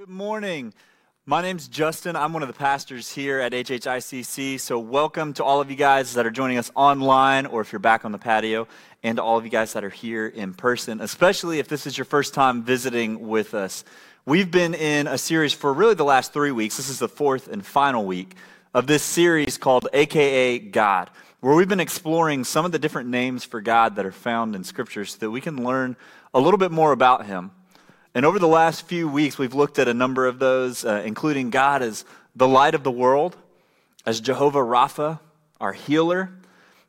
Good morning. My name's Justin. I'm one of the pastors here at HHICC. So, welcome to all of you guys that are joining us online or if you're back on the patio, and to all of you guys that are here in person, especially if this is your first time visiting with us. We've been in a series for really the last three weeks. This is the fourth and final week of this series called AKA God, where we've been exploring some of the different names for God that are found in Scripture so that we can learn a little bit more about Him. And over the last few weeks, we've looked at a number of those, uh, including God as the light of the world, as Jehovah Rapha, our healer.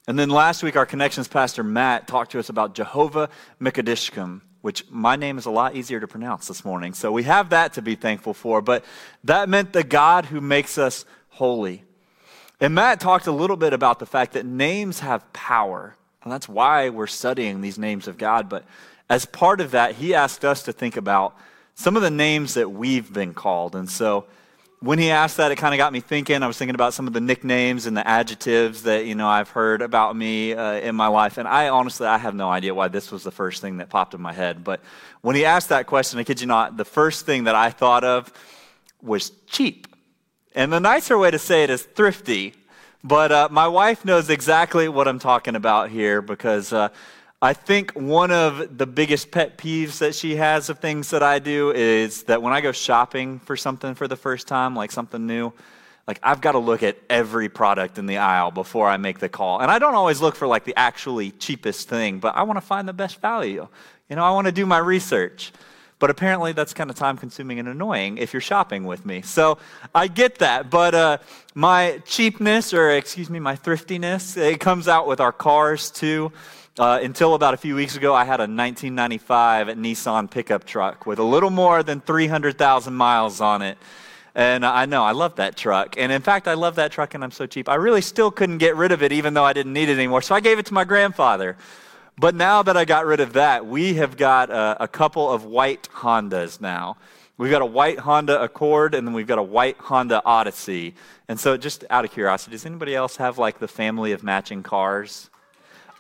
And then last week, our connections pastor Matt talked to us about Jehovah Mikadishkum, which my name is a lot easier to pronounce this morning. So we have that to be thankful for. But that meant the God who makes us holy. And Matt talked a little bit about the fact that names have power. And that's why we're studying these names of God. But as part of that, he asked us to think about some of the names that we've been called. And so when he asked that, it kind of got me thinking. I was thinking about some of the nicknames and the adjectives that, you know, I've heard about me uh, in my life. And I honestly, I have no idea why this was the first thing that popped in my head. But when he asked that question, I kid you not, the first thing that I thought of was cheap. And the nicer way to say it is thrifty. But uh, my wife knows exactly what I'm talking about here because uh, I think one of the biggest pet peeves that she has of things that I do is that when I go shopping for something for the first time, like something new, like I've got to look at every product in the aisle before I make the call. And I don't always look for like the actually cheapest thing, but I want to find the best value. You know, I want to do my research. But apparently, that's kind of time consuming and annoying if you're shopping with me. So I get that. But uh, my cheapness, or excuse me, my thriftiness, it comes out with our cars too. Uh, until about a few weeks ago, I had a 1995 Nissan pickup truck with a little more than 300,000 miles on it. And I know, I love that truck. And in fact, I love that truck and I'm so cheap. I really still couldn't get rid of it even though I didn't need it anymore. So I gave it to my grandfather. But now that I got rid of that, we have got a, a couple of white Hondas now. We've got a white Honda Accord and then we've got a white Honda Odyssey. And so, just out of curiosity, does anybody else have like the family of matching cars?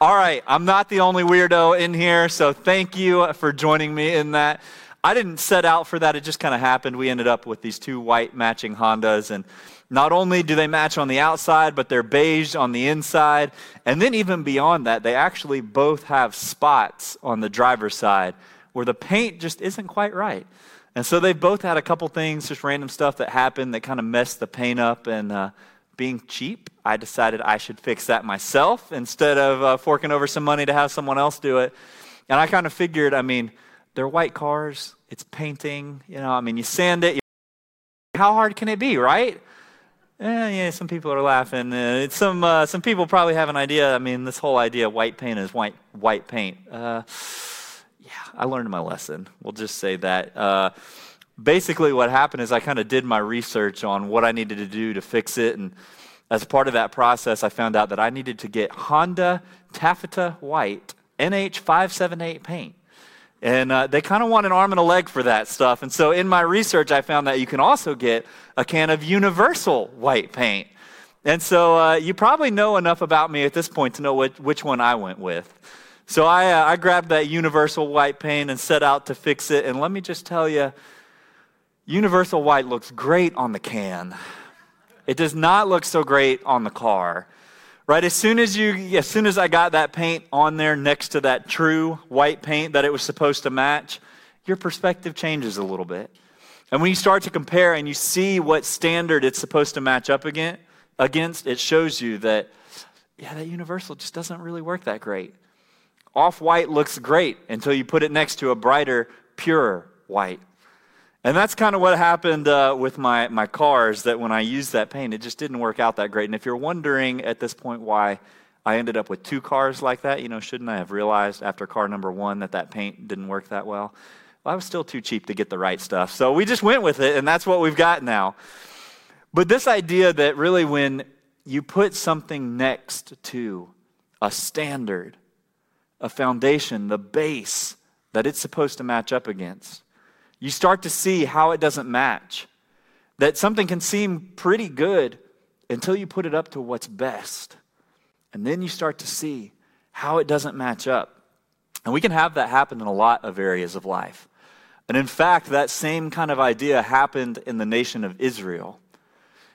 All right, I'm not the only weirdo in here, so thank you for joining me in that. I didn't set out for that, it just kind of happened. We ended up with these two white matching Hondas, and not only do they match on the outside, but they're beige on the inside. And then, even beyond that, they actually both have spots on the driver's side where the paint just isn't quite right. And so they've both had a couple things, just random stuff that happened that kind of messed the paint up. And uh, being cheap, I decided I should fix that myself instead of uh, forking over some money to have someone else do it. And I kind of figured, I mean, they're white cars, it's painting, you know, I mean, you sand it. You, how hard can it be, right? Eh, yeah, some people are laughing. Uh, some, uh, some people probably have an idea. I mean, this whole idea of white paint is white, white paint. Uh, yeah, I learned my lesson. We'll just say that. Basically, what happened is I kind of did my research on what I needed to do to fix it. And as part of that process, I found out that I needed to get Honda Taffeta White NH578 paint. And uh, they kind of want an arm and a leg for that stuff. And so in my research, I found that you can also get a can of universal white paint. And so uh, you probably know enough about me at this point to know which, which one I went with. So I, uh, I grabbed that universal white paint and set out to fix it. And let me just tell you, universal white looks great on the can. It does not look so great on the car. Right? As soon as you as soon as I got that paint on there next to that true white paint that it was supposed to match, your perspective changes a little bit. And when you start to compare and you see what standard it's supposed to match up against, against it shows you that yeah, that universal just doesn't really work that great. Off white looks great until you put it next to a brighter, purer white. And that's kind of what happened uh, with my, my cars, that when I used that paint, it just didn't work out that great. And if you're wondering at this point why I ended up with two cars like that, you know, shouldn't I have realized after car number one that that paint didn't work that well? Well, I was still too cheap to get the right stuff. So we just went with it, and that's what we've got now. But this idea that really when you put something next to a standard, a foundation, the base that it's supposed to match up against, you start to see how it doesn't match. That something can seem pretty good until you put it up to what's best. And then you start to see how it doesn't match up. And we can have that happen in a lot of areas of life. And in fact, that same kind of idea happened in the nation of Israel.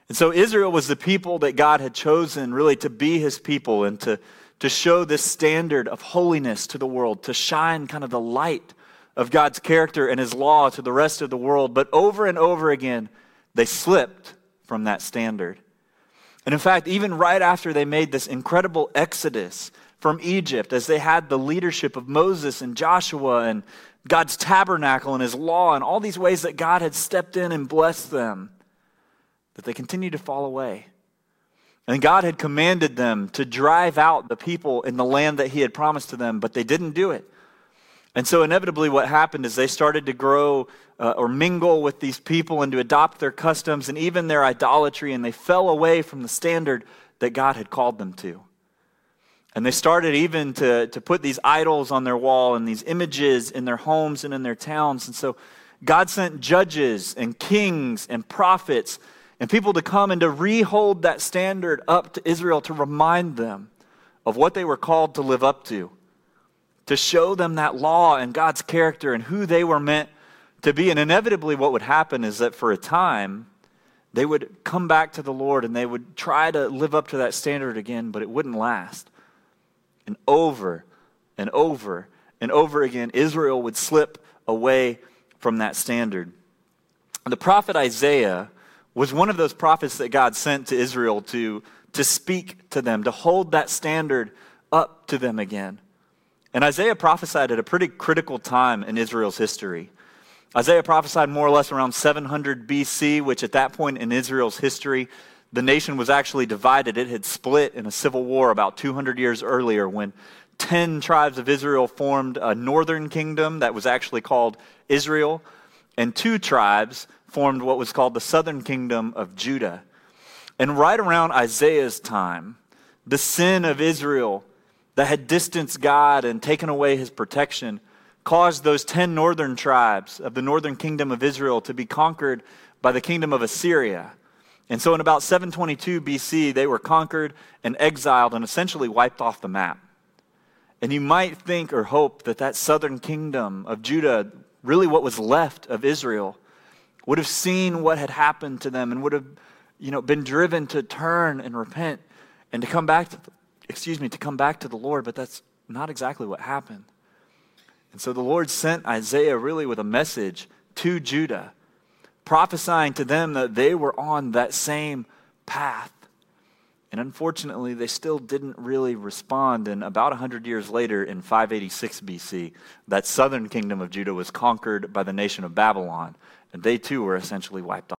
And so Israel was the people that God had chosen really to be his people and to, to show this standard of holiness to the world, to shine kind of the light of God's character and his law to the rest of the world. But over and over again, they slipped from that standard. And in fact, even right after they made this incredible exodus from Egypt, as they had the leadership of Moses and Joshua and God's tabernacle and his law and all these ways that God had stepped in and blessed them, that they continued to fall away. And God had commanded them to drive out the people in the land that he had promised to them, but they didn't do it. And so, inevitably, what happened is they started to grow uh, or mingle with these people and to adopt their customs and even their idolatry, and they fell away from the standard that God had called them to. And they started even to, to put these idols on their wall and these images in their homes and in their towns. And so, God sent judges and kings and prophets and people to come and to rehold that standard up to Israel to remind them of what they were called to live up to to show them that law and God's character and who they were meant to be. And inevitably, what would happen is that for a time, they would come back to the Lord and they would try to live up to that standard again, but it wouldn't last. And over and over and over again, Israel would slip away from that standard. The prophet Isaiah was one of those prophets that God sent to Israel to, to speak to them, to hold that standard up to them again. And Isaiah prophesied at a pretty critical time in Israel's history. Isaiah prophesied more or less around 700 BC, which at that point in Israel's history, the nation was actually divided. It had split in a civil war about 200 years earlier when 10 tribes of Israel formed a northern kingdom that was actually called Israel, and two tribes formed what was called the southern kingdom of Judah. And right around Isaiah's time, the sin of Israel that had distanced God and taken away his protection caused those 10 northern tribes of the northern kingdom of Israel to be conquered by the kingdom of Assyria. And so in about 722 BC, they were conquered and exiled and essentially wiped off the map. And you might think or hope that that southern kingdom of Judah, really what was left of Israel, would have seen what had happened to them and would have you know, been driven to turn and repent and to come back to excuse me, to come back to the Lord, but that's not exactly what happened. And so the Lord sent Isaiah really with a message to Judah, prophesying to them that they were on that same path. And unfortunately, they still didn't really respond. And about 100 years later, in 586 BC, that southern kingdom of Judah was conquered by the nation of Babylon. And they too were essentially wiped off.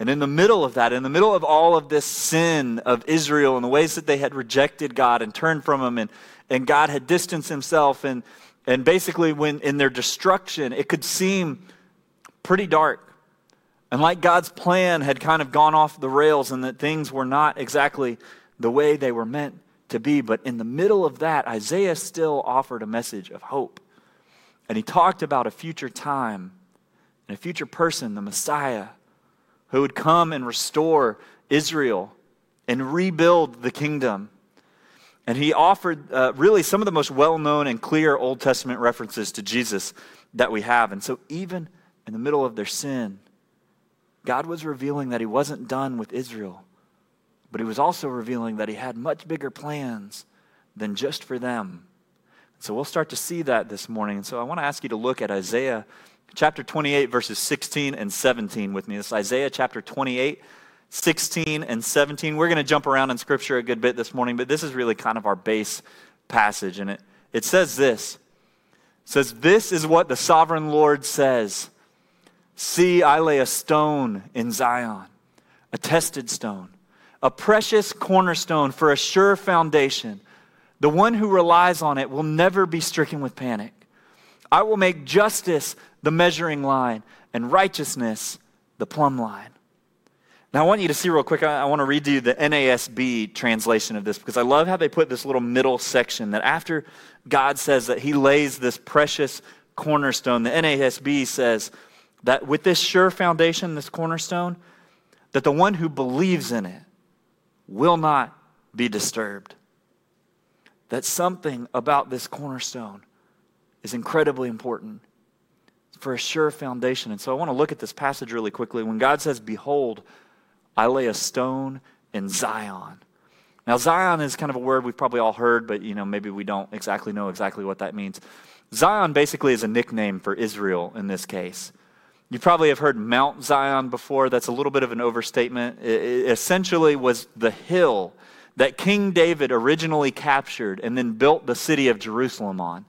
And in the middle of that, in the middle of all of this sin of Israel and the ways that they had rejected God and turned from Him, and, and God had distanced Himself, and, and basically, when in their destruction, it could seem pretty dark. And like God's plan had kind of gone off the rails, and that things were not exactly the way they were meant to be. But in the middle of that, Isaiah still offered a message of hope. And he talked about a future time and a future person, the Messiah who would come and restore Israel and rebuild the kingdom. And he offered uh, really some of the most well known and clear Old Testament references to Jesus that we have. And so, even in the middle of their sin, God was revealing that he wasn't done with Israel, but he was also revealing that he had much bigger plans than just for them. So, we'll start to see that this morning. And so, I want to ask you to look at Isaiah chapter 28, verses 16 and 17 with me. This Isaiah chapter 28, 16 and 17. We're going to jump around in Scripture a good bit this morning, but this is really kind of our base passage. And it, it says this it says, This is what the sovereign Lord says See, I lay a stone in Zion, a tested stone, a precious cornerstone for a sure foundation. The one who relies on it will never be stricken with panic. I will make justice the measuring line and righteousness the plumb line. Now, I want you to see real quick, I, want to read to you the NASB translation of this because I love how they put this little middle section that after God says that He lays this precious cornerstone, the NASB says that with this sure foundation, this cornerstone, that the one who believes in it will not be disturbed. That something about this cornerstone is incredibly important. for a sure foundation. And so I want to look at this passage really quickly. When God says, Behold, I lay a stone in Zion. Now, Zion is kind of a word we've probably all heard, but you know, maybe we don't exactly know exactly what that means. Zion basically is a nickname for Israel in this case. You probably have heard Mount Zion before. That's a little bit of an overstatement. It essentially was the hill that King David originally captured and then built the city of Jerusalem on.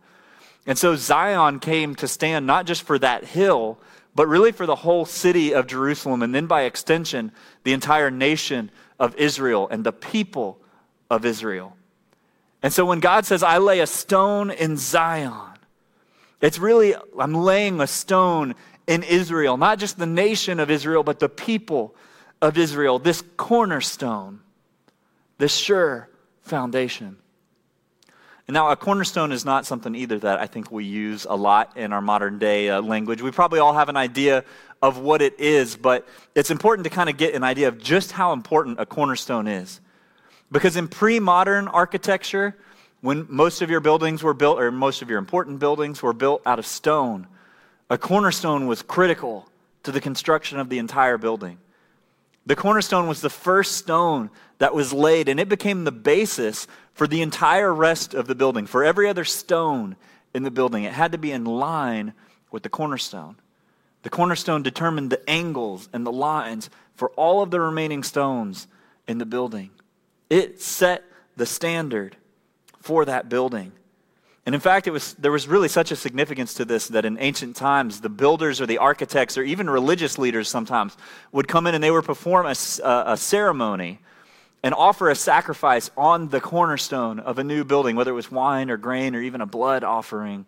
And so Zion came to stand not just for that hill, but really for the whole city of Jerusalem, and then by extension, the entire nation of Israel and the people of Israel. And so when God says, I lay a stone in Zion, it's really, I'm laying a stone in Israel, not just the nation of Israel, but the people of Israel, this cornerstone, this sure foundation. Now, a cornerstone is not something either that I think we use a lot in our modern day uh, language. We probably all have an idea of what it is, but it's important to kind of get an idea of just how important a cornerstone is. Because in pre modern architecture, when most of your buildings were built, or most of your important buildings were built out of stone, a cornerstone was critical to the construction of the entire building. The cornerstone was the first stone that was laid, and it became the basis for the entire rest of the building, for every other stone in the building. It had to be in line with the cornerstone. The cornerstone determined the angles and the lines for all of the remaining stones in the building. It set the standard for that building. And in fact, it was, there was really such a significance to this that in ancient times, the builders or the architects or even religious leaders sometimes would come in and they would perform a, a, ceremony and offer a sacrifice on the cornerstone of a new building, whether it was wine or grain or even a blood offering.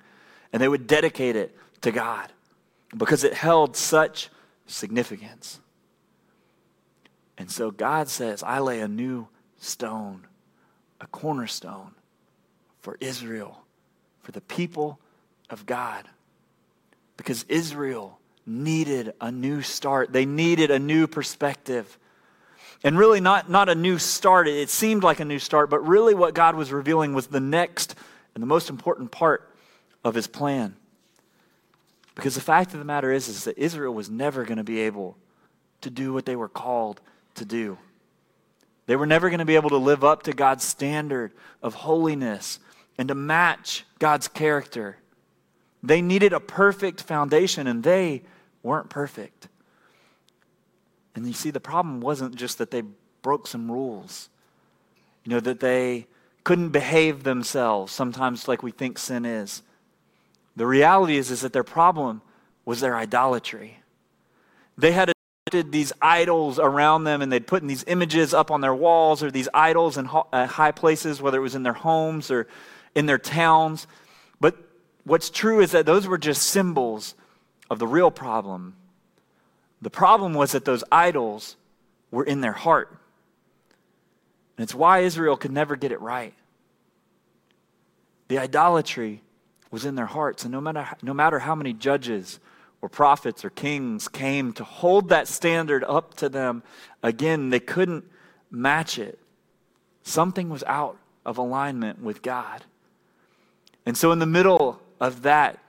And they would dedicate it to God because it held such significance. And so God says, I lay a new stone, a cornerstone for Israel for the people of God. Because Israel needed a new start, they needed a new perspective. And really, not, not a new start. It seemed like a new start, but really, what God was revealing was the next and the most important part of his plan. Because the fact of the matter is, is that Israel was never going to be able to do what they were called to do. They were never going to be able to live up to God's standard of holiness and to match God's character. They needed a perfect foundation, and they weren't perfect. And you see, the problem wasn't just that they broke some rules, you know, that they couldn't behave themselves, sometimes like we think sin is. The reality is, is that their problem was their idolatry. They had adopted these idols around them and they'd put in these images up on their walls or these idols in uh, high places, whether it was in their homes or in their towns. But what's true is that those were just symbols of the real problem. The problem was that those idols were in their heart. And it's why Israel could never get it right. The idolatry was in their hearts. And no matter, no matter how many judges or prophets or kings came to hold that standard up to them, again, they couldn't match it. Something was out of alignment with God. And so, in the middle of that,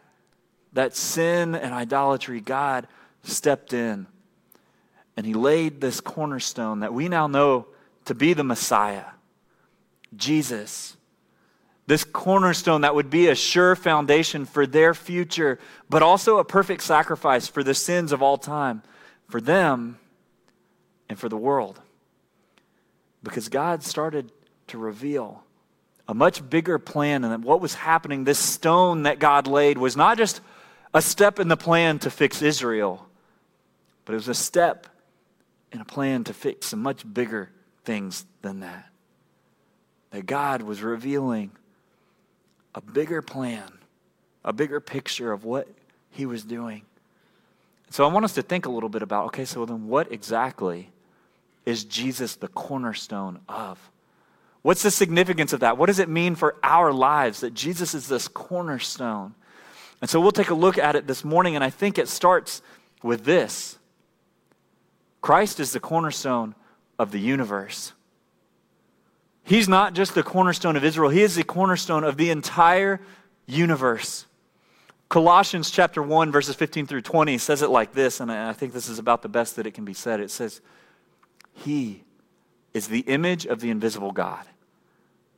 that sin and idolatry, God stepped in and he laid this cornerstone that we now know to be the Messiah, Jesus. This cornerstone that would be a sure foundation for their future, but also a perfect sacrifice for the sins of all time, for them and for the world. Because God started to reveal a much bigger plan, and what was happening, this stone that God laid, was not just a step in the plan to fix Israel, but it was a step in a plan to fix some much bigger things than that. That God was revealing a bigger plan, a bigger picture of what He was doing. So I want us to think a little bit about okay, so then what exactly is Jesus the cornerstone of? What's the significance of that? What does it mean for our lives that Jesus is this cornerstone? And so we'll take a look at it this morning, and I think it starts with this Christ is the cornerstone of the universe. He's not just the cornerstone of Israel, He is the cornerstone of the entire universe. Colossians chapter 1, verses 15 through 20 says it like this, and I think this is about the best that it can be said. It says, He is the image of the invisible God,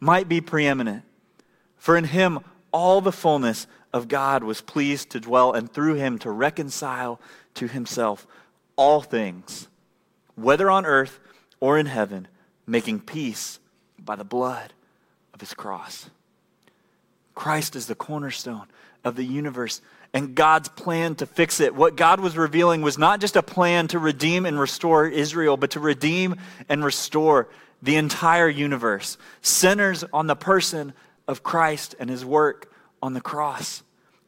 might be preeminent. For in him all the fullness of God was pleased to dwell, and through him to reconcile to himself all things, whether on earth or in heaven, making peace by the blood of his cross. Christ is the cornerstone of the universe and God's plan to fix it. What God was revealing was not just a plan to redeem and restore Israel, but to redeem and restore the entire universe. Centers on the person of Christ and his work on the cross.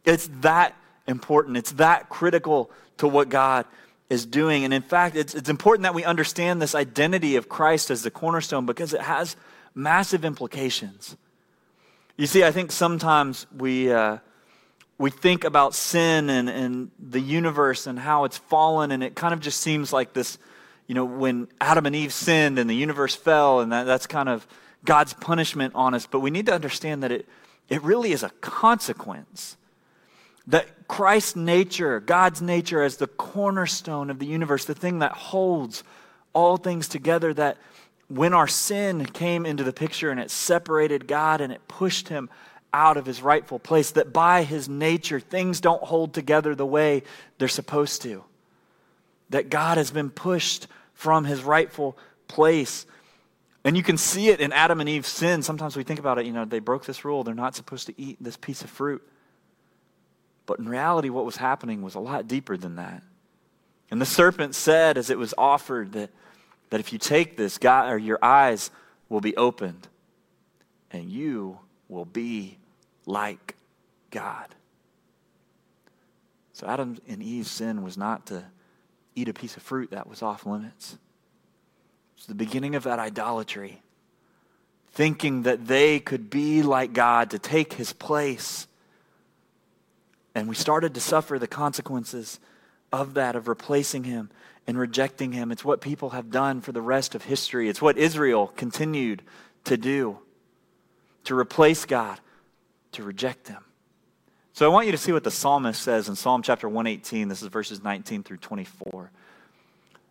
It's that important. It's that critical to what God is doing. And in fact, it's, it's important that we understand this identity of Christ as the cornerstone because it has massive implications. You see, I think sometimes we, uh, we think about sin and, and the universe and how it's fallen, and it kind of just seems like this, you know, when Adam and Eve sinned and the universe fell, and that, that's kind of God's punishment on us, but we need to understand that it, it really is a consequence. That Christ's nature, God's nature as the cornerstone of the universe, the thing that holds all things together, that when our sin came into the picture and it separated God and it pushed him out of his rightful place, that by his nature, things don't hold together the way they're supposed to. That God has been pushed from his rightful place. And you can see it in Adam and Eve's sin. Sometimes we think about it, you know, they broke this rule. They're not supposed to eat this piece of fruit. But in reality, what was happening was a lot deeper than that. And the serpent said, as it was offered, that, that if you take this, God, or your eyes will be opened, and you will be like God. So Adam and Eve's sin was not to eat a piece of fruit that was off limits. It's the beginning of that idolatry, thinking that they could be like God, to take his place. And we started to suffer the consequences of that, of replacing him and rejecting him. It's what people have done for the rest of history. It's what Israel continued to do to replace God, to reject him. So I want you to see what the psalmist says in Psalm chapter 118. This is verses 19 through 24.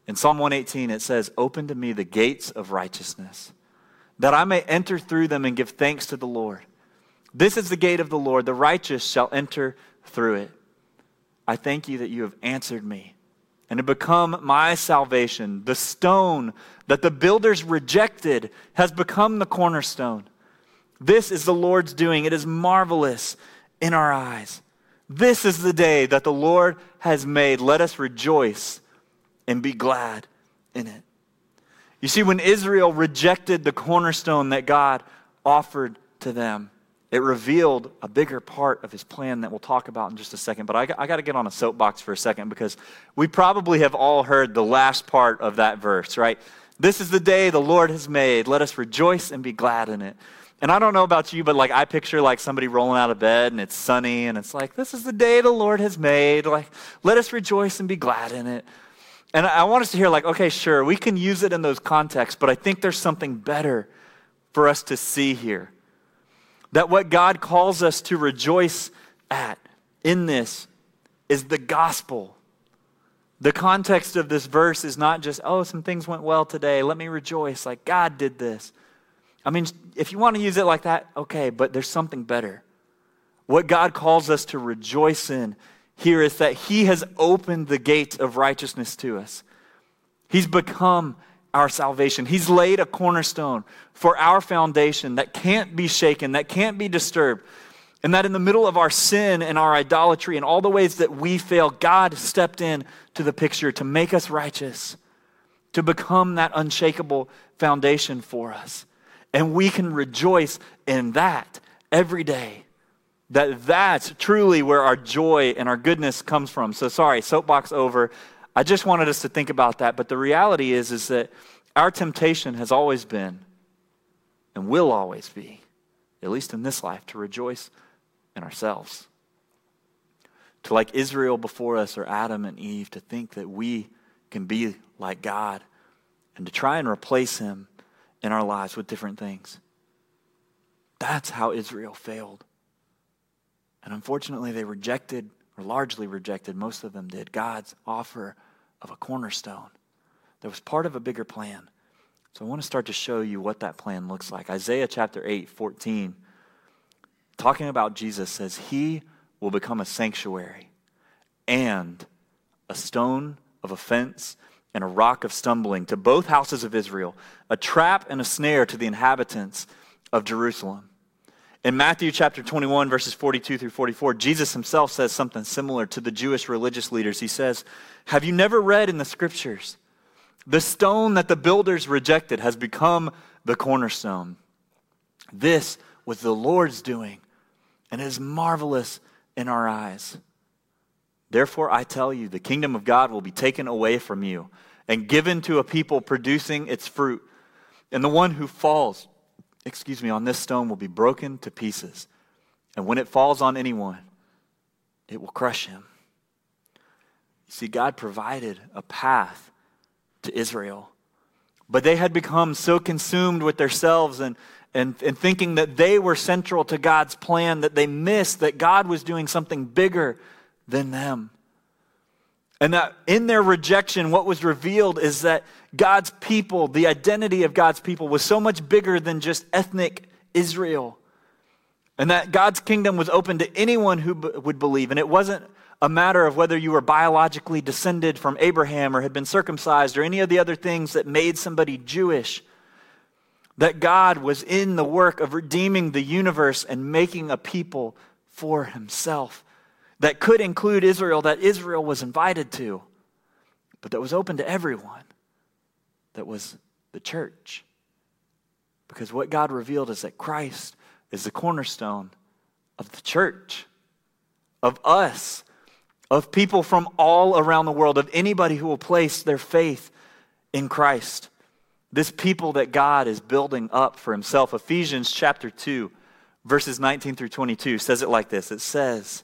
In Psalm 118, it says, Open to me the gates of righteousness, that I may enter through them and give thanks to the Lord. This is the gate of the Lord. The righteous shall enter through it. I thank you that you have answered me and have become my salvation. The stone that the builders rejected has become the cornerstone. This is the Lord's doing. It is marvelous in our eyes. This is the day that the Lord has made. Let us rejoice and be glad in it. You see, when Israel rejected the cornerstone that God offered to them, it revealed a bigger part of his plan that we'll talk about in just a second. But I, I got to get on a soapbox for a second because we probably have all heard the last part of that verse, right? This is the day the Lord has made. Let us rejoice and be glad in it. And I don't know about you, but like I picture like somebody rolling out of bed and it's sunny and it's like, this is the day the Lord has made. Like, let us rejoice and be glad in it. And I want us to hear, like, okay, sure, we can use it in those contexts, but I think there's something better for us to see here. That what God calls us to rejoice at in this is the gospel. The context of this verse is not just, oh, some things went well today. Let me rejoice. Like, God did this. I mean, if you want to use it like that, okay, but there's something better. What God calls us to rejoice in here is that He has opened the gates of righteousness to us. He's become our salvation. He's laid a cornerstone for our foundation that can't be shaken, that can't be disturbed. And that in the middle of our sin and our idolatry and all the ways that we fail, God stepped in to the picture to make us righteous, to become that unshakable foundation for us. And we can rejoice in that every day that that's truly where our joy and our goodness comes from. So sorry, soapbox over. I just wanted us to think about that. But the reality is, is that our temptation has always been and will always be, at least in this life, to rejoice in ourselves. To, like Israel before us or Adam and Eve, to think that we can be like God and to try and replace him in our lives with different things. That's how Israel failed. And unfortunately, they rejected, or largely rejected, most of them did, God's offer of a cornerstone that was part of a bigger plan. So I want to start to show you what that plan looks like. Isaiah chapter 8, 14, talking about Jesus, says, He will become a sanctuary and a stone of offense and a rock of stumbling to both houses of Israel, a trap and a snare to the inhabitants of Jerusalem. In Matthew chapter 21, verses 42 through 44, Jesus himself says something similar to the Jewish religious leaders. He says, Have you never read in the scriptures, the stone that the builders rejected has become the cornerstone? This was the Lord's doing, and it is marvelous in our eyes. Therefore, I tell you, the kingdom of God will be taken away from you and given to a people producing its fruit. And the one who falls, excuse me, on this stone will be broken to pieces. And when it falls on anyone, it will crush him. You see, God provided a path to Israel. But they had become so consumed with themselves and, and, and thinking that they were central to God's plan that they missed that God was doing something bigger than them. And that in their rejection, what was revealed is that God's people, the identity of God's people, was so much bigger than just ethnic Israel. And that God's kingdom was open to anyone who b- would believe. And it wasn't a matter of whether you were biologically descended from Abraham or had been circumcised or any of the other things that made somebody Jewish. That God was in the work of redeeming the universe and making a people for himself that could include Israel, that Israel was invited to, but that was open to everyone, that was the church. Because what God revealed is that Christ is the cornerstone of the church, of us, of people from all around the world, of anybody who will place their faith in Christ. This people that God is building up for himself. Ephesians chapter 2, verses 19 through 22 says it like this It says,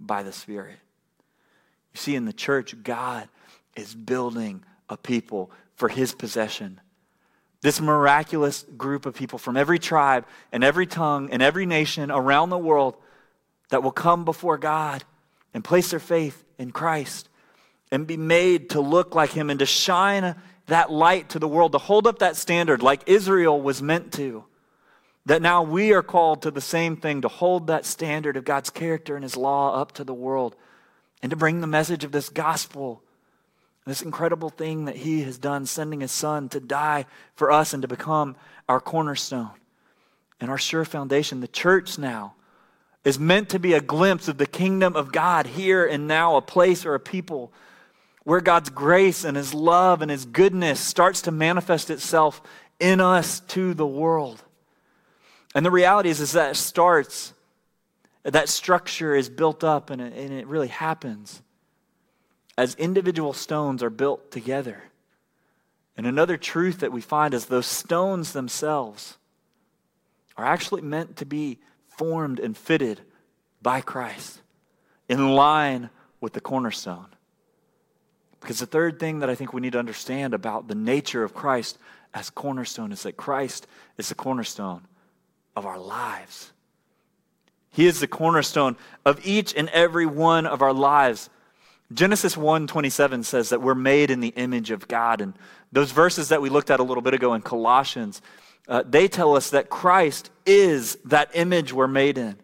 by the Spirit. You see, in the church, God is building a people for his possession. This miraculous group of people from every tribe and every tongue and every nation around the world that will come before God and place their faith in Christ and be made to look like him and to shine that light to the world, to hold up that standard like Israel was meant to. That now we are called to the same thing to hold that standard of God's character and His law up to the world and to bring the message of this gospel, this incredible thing that He has done, sending His Son to die for us and to become our cornerstone and our sure foundation. The church now is meant to be a glimpse of the kingdom of God here and now, a place or a people where God's grace and His love and His goodness starts to manifest itself in us to the world. And the reality is, is that starts, that structure is built up, and it, and it really happens as individual stones are built together. And another truth that we find is those stones themselves are actually meant to be formed and fitted by Christ in line with the cornerstone. Because the third thing that I think we need to understand about the nature of Christ as cornerstone is that Christ is the cornerstone of our lives. He is the cornerstone of each and every one of our lives. Genesis 1:27 says that we're made in the image of God and those verses that we looked at a little bit ago in Colossians uh, they tell us that Christ is that image we're made in.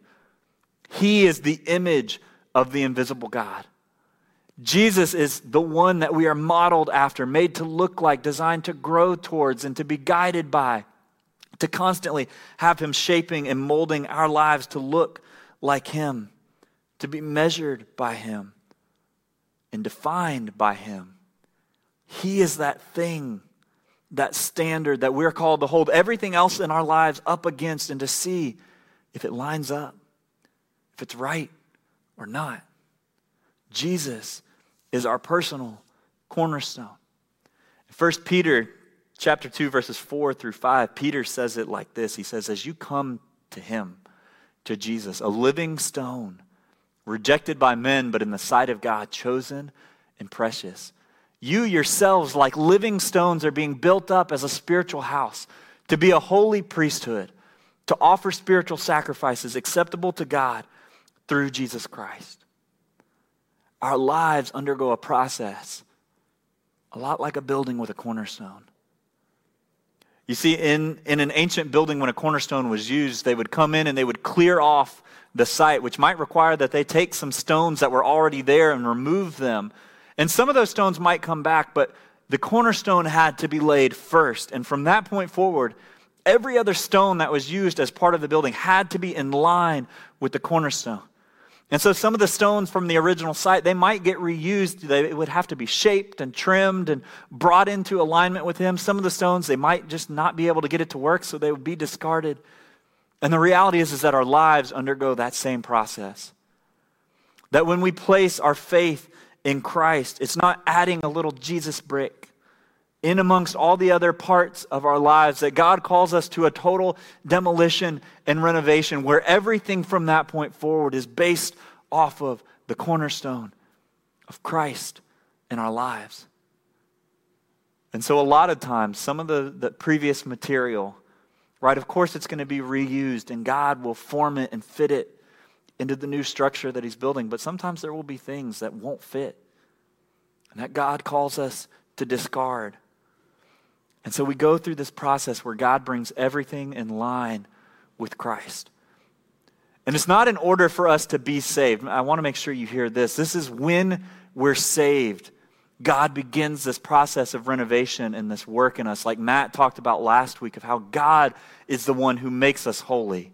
He is the image of the invisible God. Jesus is the one that we are modeled after, made to look like, designed to grow towards, and to be guided by, to constantly have Him shaping and molding our lives to look like Him, to be measured by Him, and defined by Him. He is that thing, that standard that we're called to hold everything else in our lives up against and to see if it lines up, if it's right or not. Jesus is our personal cornerstone. First Peter chapter 2 verses 4 through 5 Peter says it like this. He says as you come to him to Jesus a living stone rejected by men but in the sight of God chosen and precious. You yourselves like living stones are being built up as a spiritual house to be a holy priesthood to offer spiritual sacrifices acceptable to God through Jesus Christ our lives undergo a process, a lot like a building with a cornerstone. You see, in, in an ancient building, when a cornerstone was used, they would come in and they would clear off the site, which might require that they take some stones that were already there and remove them. And some of those stones might come back, but the cornerstone had to be laid first. And from that point forward, every other stone that was used as part of the building had to be in line with the cornerstone. And so some of the stones from the original site, they might get reused. They would have to be shaped and trimmed and brought into alignment with him. Some of the stones, they might just not be able to get it to work, so they would be discarded. And the reality is, is that our lives undergo that same process. That when we place our faith in Christ, it's not adding a little Jesus brick in amongst all the other parts of our lives, that God calls us to a total demolition and renovation where everything from that point forward is based off of the cornerstone of Christ in our lives. And so, a lot of times, some of the, the previous material, right, of course, it's going to be reused and God will form it and fit it into the new structure that He's building. But sometimes there will be things that won't fit and that God calls us to discard. And so we go through this process where God brings everything in line with Christ. And it's not in order for us to be saved. I want to make sure you hear this. This is when we're saved. God begins this process of renovation and this work in us, like Matt talked about last week, of how God is the one who makes us holy.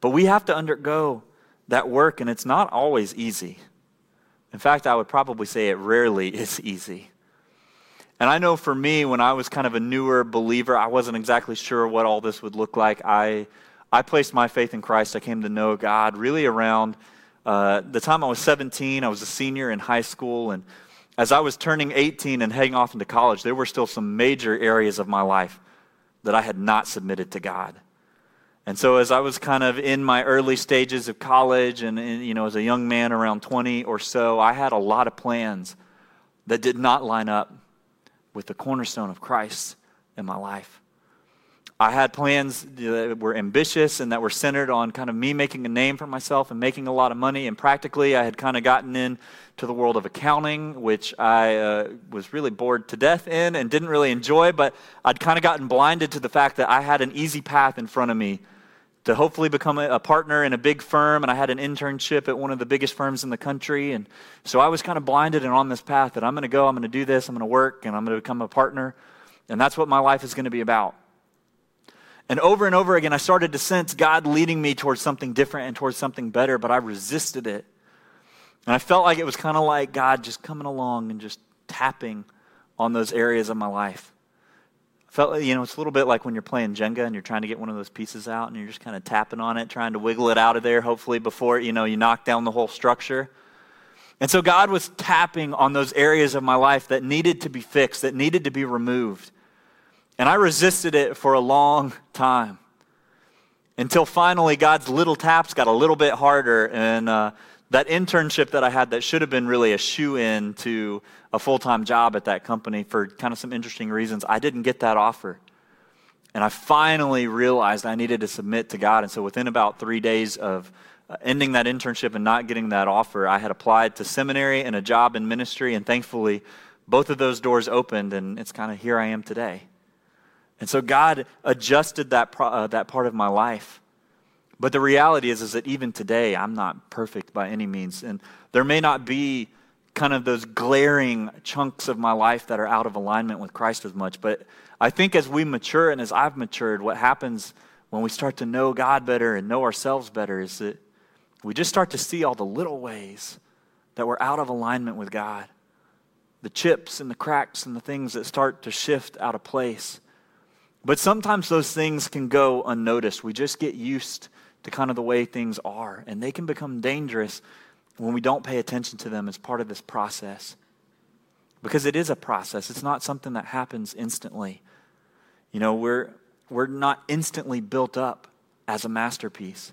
But we have to undergo that work, and it's not always easy. In fact, I would probably say it rarely is easy. And I know for me, when I was kind of a newer believer, I wasn't exactly sure what all this would look like. I, I placed my faith in Christ. I came to know God really around uh, the time I was 17. I was a senior in high school. And as I was turning 18 and heading off into college, there were still some major areas of my life that I had not submitted to God. And so, as I was kind of in my early stages of college and, and, you know, as a young man around 20 or so, I had a lot of plans that did not line up with the cornerstone of Christ in my life. I had plans that were ambitious and that were centered on kind of me making a name for myself and making a lot of money. And practically, I had kind of gotten into the world of accounting, which I uh, was really bored to death in and didn't really enjoy. But I'd kind of gotten blinded to the fact that I had an easy path in front of me to hopefully become a, partner in a big firm. And I had an internship at one of the biggest firms in the country. And so I was kind of blinded and on this path that I'm going to go, I'm going to do this, I'm going to work, and I'm going to become a partner. And that's what my life is going to be about. And over and over again, I started to sense God leading me towards something different and towards something better, but I resisted it. And I felt like it was kind of like God just coming along and just tapping on those areas of my life felt you know it's a little bit like when you're playing jenga and you're trying to get one of those pieces out and you're just kind of tapping on it trying to wiggle it out of there hopefully before you know you knock down the whole structure. And so god was tapping on those areas of my life that needed to be fixed that needed to be removed. And i resisted it for a long time until finally god's little taps got a little bit harder and uh, that internship that I had that should have been really a shoe in to a full time job at that company for kind of some interesting reasons, I didn't get that offer. And I finally realized I needed to submit to God. And so within about three days of uh, ending that internship and not getting that offer, I had applied to seminary and a job in ministry. And thankfully, both of those doors opened, and it's kind of here I am today. And so God adjusted that, uh, that part of my life But the reality is, is that even today, I'm not perfect by any means. And there may not be kind of those glaring chunks of my life that are out of alignment with Christ as much. But I think as we mature and as I've matured, what happens when we start to know God better and know ourselves better is that we just start to see all the little ways that we're out of alignment with God. The chips and the cracks and the things that start to shift out of place. But sometimes those things can go unnoticed. We just get used to kind of the way things are, and they can become dangerous when we don't pay attention to them as part of this process. Because it is a process, it's not something that happens instantly. You know, we're, we're not instantly built up as a masterpiece.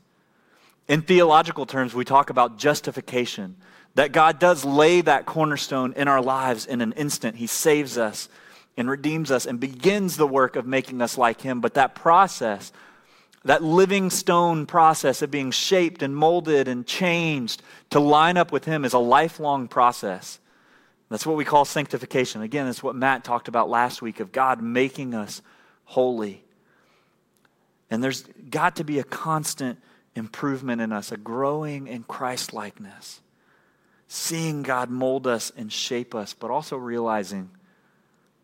In theological terms, we talk about justification, that God does lay that cornerstone in our lives in an instant. He saves us and redeems us and begins the work of making us like Him. But that process, that living stone process of being shaped and molded and changed to line up with Him is a lifelong process. That's what we call sanctification. Again, that's what Matt talked about last week of God making us holy. And there's got to be a constant improvement in us, a growing in Christ likeness. Seeing God mold us and shape us, but also realizing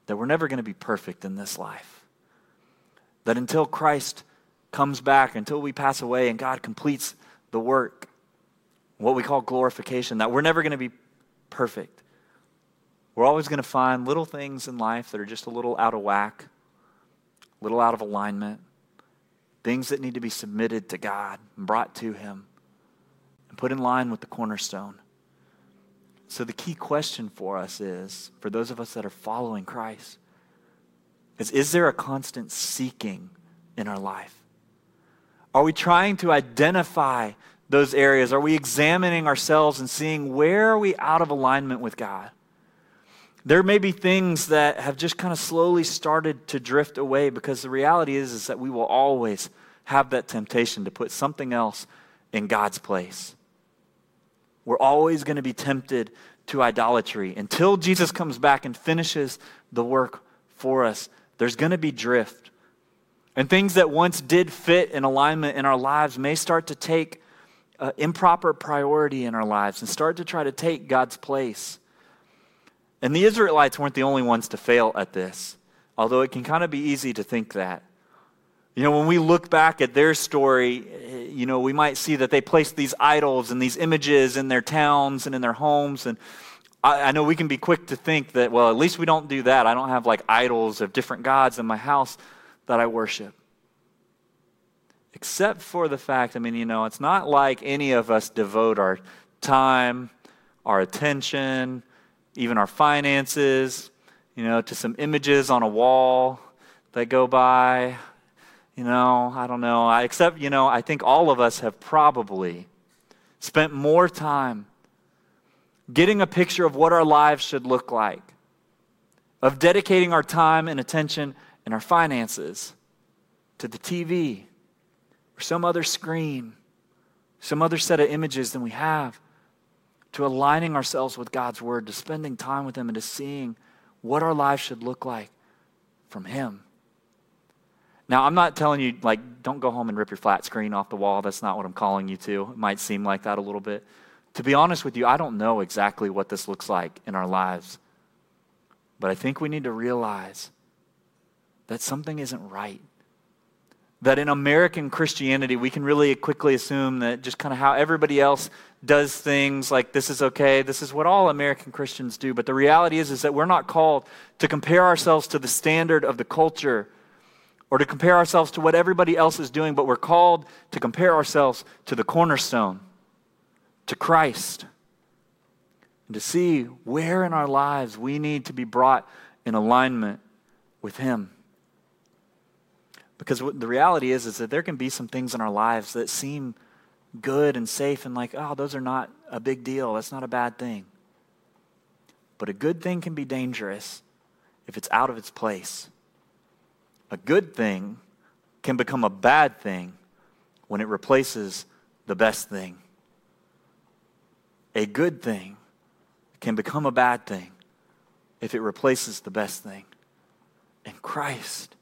that we're never going to be perfect in this life. That until Christ comes back, until we pass away and God completes the work, what we call glorification, that we're never going to be perfect. We're always going to find little things in life that are just a little out of whack, a little out of alignment, things that need to be submitted to God and brought to Him and put in line with the cornerstone. So, the key question for us is for those of us that are following Christ, is is there a constant seeking in our life? Are we trying to identify those areas? Are we examining ourselves and seeing where are we out of alignment with God? There may be things that have just kind of slowly started to drift away because the reality is, is that we will always have that temptation to put something else in God's place. We're always going to be tempted to idolatry. Until Jesus comes back and finishes the work for us, there's going to be drift. And things that once did fit in alignment in our lives may start to take uh, improper priority in our lives and start to try to take God's place. And the Israelites weren't the only ones to fail at this, although it can kind of be easy to think that. You know, when we look back at their story, eh, you know, we might see that they placed these idols and these images in their towns and in their homes. And I, I, know we can be quick to think that, well, at least we don't do that. I don't have like idols of different gods in my house that I worship. Except for the fact, I mean, you know, it's not like any of us devote our time, our attention, even our finances, you know, to some images on a wall that go by. You know, I don't know. I, except, you know, I think all of us have probably spent more time getting a picture of what our lives should look like, of dedicating our time and attention and our finances to the TV or some other screen, some other set of images than we have to aligning ourselves with God's Word, to spending time with Him, and to seeing what our lives should look like from Him. Now, I'm not telling you, like, don't go home and rip your flat screen off the wall. That's not what I'm calling you to. It might seem like that a little bit. To be honest with you, I don't know exactly what this looks like in our lives. But I think we need to realize that something isn't right that in American Christianity, we can really quickly assume that just kind of how everybody else does things, like this is okay, this is what all American Christians do. But the reality is, is that we're not called to compare ourselves to the standard of the culture or to compare ourselves to what everybody else is doing, but we're called to compare ourselves to the cornerstone, to Christ, and to see where in our lives we need to be brought in alignment with Him. Because the reality is, is that there can be some things in our lives that seem good and safe and like, oh, those are not a big deal. That's not a bad thing. But a good thing can be dangerous if it's out of its place. A good thing can become a bad thing when it replaces the best thing. A good thing can become a bad thing if it replaces the best thing. And Christ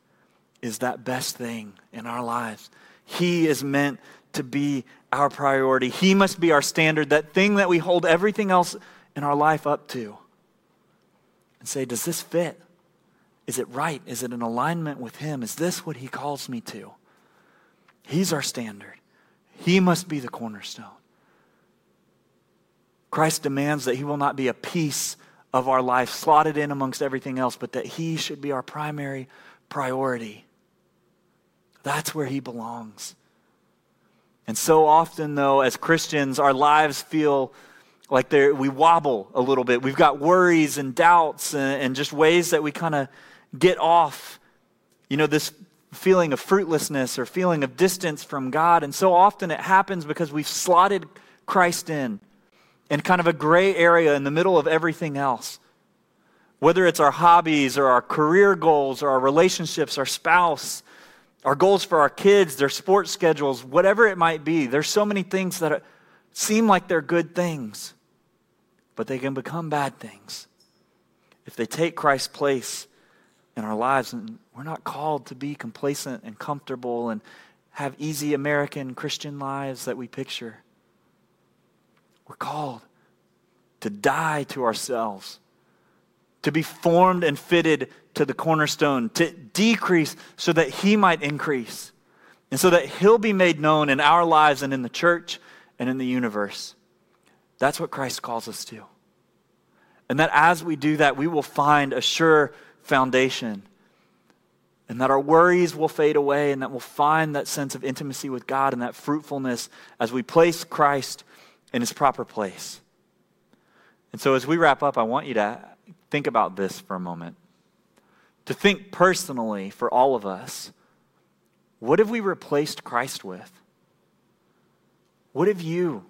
is that best thing in our lives. He is meant to be our priority. He must be our standard, that thing that we hold everything else in our life up to. And say, does this fit? Is it right? Is it in alignment with Him? Is this what He calls me to? He's our standard. He must be the cornerstone. Christ demands that He will not be a piece of our life slotted in amongst everything else, but that He should be our primary priority. That's where He belongs. And so often, though, as Christians, our lives feel like we wobble a little bit. We've got worries and doubts and, and just ways that we kind of get off, you know, this feeling of fruitlessness or feeling of distance from God. And so often it happens because we've slotted Christ in in kind of a gray area in the middle of everything else. Whether it's our hobbies or our career goals or our relationships, our spouse, our goals for our kids, their sports schedules, whatever it might be, there's so many things that seem like they're good things, but they can become bad things if they take Christ's place in our lives. And we're not called to be complacent and comfortable and have easy American Christian lives that we picture. We're called to die to ourselves, to be formed and fitted to the cornerstone, to decrease so that He might increase, and so that He'll be made known in our lives and in the church and in the universe. That's what Christ calls us to. And that as we do that, we will find a sure foundation. And that our worries will fade away, and that we'll find that sense of intimacy with God and that fruitfulness as we place Christ in his proper place. And so, as we wrap up, I want you to think about this for a moment. To think personally for all of us what have we replaced Christ with? What have you,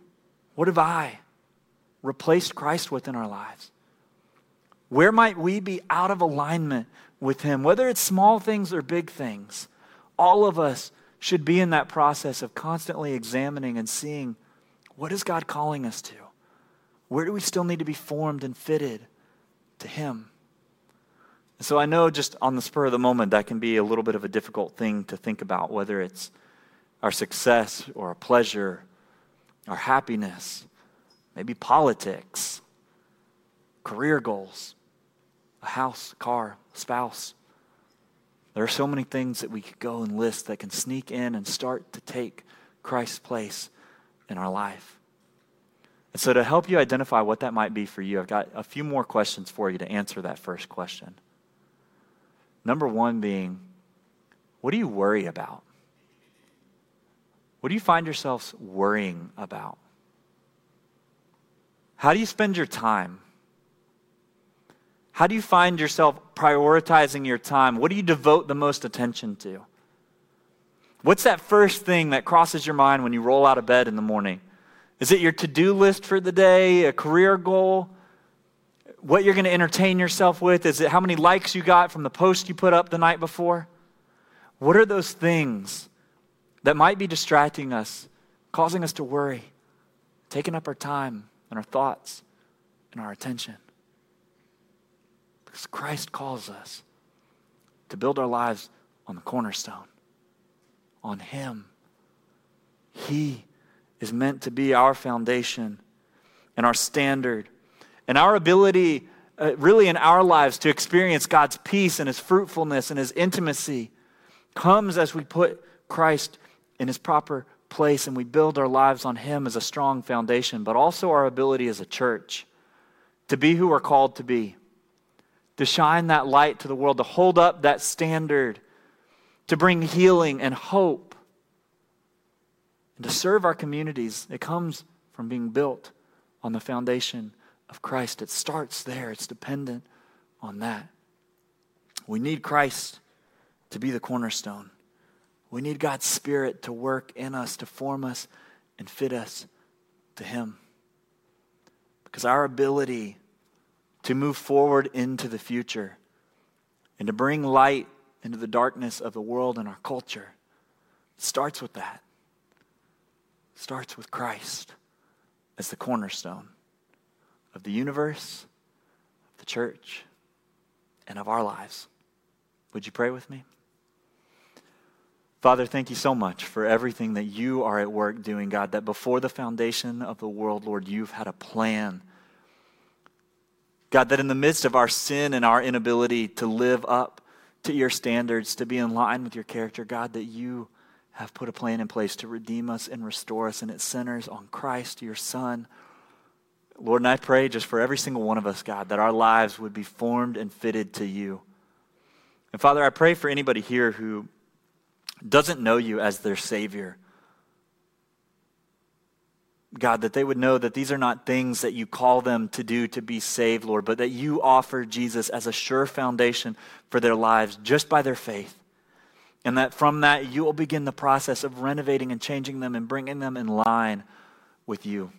what have I replaced Christ with in our lives? Where might we be out of alignment with Him? Whether it's small things or big things, all of us should be in that process of constantly examining and seeing what is God calling us to? Where do we still need to be formed and fitted to Him? So I know just on the spur of the moment, that can be a little bit of a difficult thing to think about, whether it's our success or our pleasure, our happiness, maybe politics, career goals a house, car, spouse. There are so many things that we could go and list that can sneak in and start to take Christ's place in our life. And so, to help you identify what that might be for you, I've got a few more questions for you to answer that first question. Number one being, what do you worry about? What do you find yourselves worrying about? How do you spend your time? How do you find yourself prioritizing your time? What do you devote the most attention to? What's that first thing that crosses your mind when you roll out of bed in the morning? Is it your to do list for the day, a career goal? What you're going to entertain yourself with? Is it how many likes you got from the post you put up the night before? What are those things that might be distracting us, causing us to worry, taking up our time and our thoughts and our attention? Because Christ calls us to build our lives on the cornerstone, on Him. He is meant to be our foundation and our standard. And our ability, uh, really, in our lives to experience God's peace and His fruitfulness and His intimacy comes as we put Christ in His proper place and we build our lives on Him as a strong foundation, but also our ability as a church to be who we're called to be to shine that light to the world, to hold up that standard, to bring healing and hope, and to serve our communities. It comes from being built on the foundation of Christ. It starts there, it's dependent on that. We need Christ to be the cornerstone. We need God's Spirit to work in us, to form us and fit us to Him. Because our ability to move forward into the future and to bring light into the darkness of the world and our culture. Starts with that. Starts with Christ as the cornerstone of the universe, of the church, and of our lives. Would you pray with me? Father, thank you so much for everything that you are at work doing, God, that before the foundation of the world, Lord, you've had a plan. God, that in the midst of our sin and our inability to live up to your standards, to be in line with your character, God, that you have put a plan in place to redeem us and restore us, and it centers on Christ, your Son. Lord, and I pray just for every single one of us, God, that our lives would be formed and fitted to you. And Father, I pray for anybody here who doesn't know you as their Savior. God, that they would know that these are not things that you call them to do to be saved, Lord, but that you offer Jesus as a sure foundation for their lives just by their faith. And that from that, you will begin the process of renovating and changing them and bringing them in line with you.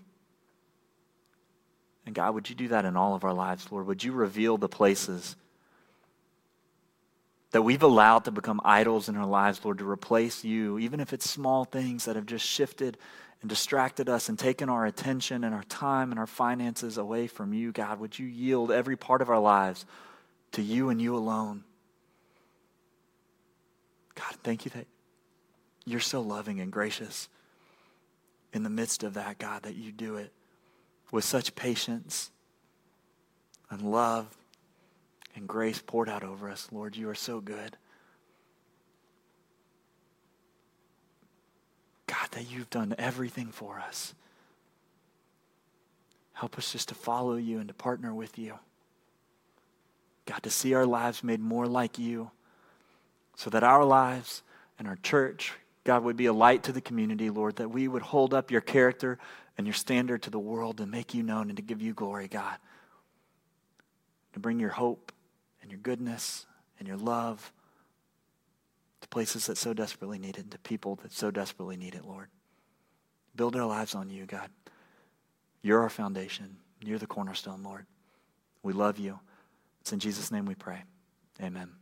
And God, would you do that in all of our lives, Lord? Would you reveal the places that we've allowed to become idols in our lives, Lord, to replace you, even if it's small things that have just shifted and distracted us and taken our attention and our time and our finances away from you, God, would you yield every part of our lives to you and you alone? God, thank you that you're so loving and gracious in the midst of that, God, that you do it with such patience and love and grace poured out over us. Lord, you are so good. God, that you've done everything for us. Help us just to follow you and to partner with you. God, to see our lives made more like you so that our lives and our church, God, would be a light to the community, Lord, that we would hold up your character and your standard to the world to make you known and to give you glory, God. To bring your hope and your goodness and your love to places that so desperately need it, and to people that so desperately need it, Lord. Build our lives on you, God. You're our foundation. You're the cornerstone, Lord. We love you. It's in Jesus' name we pray. Amen.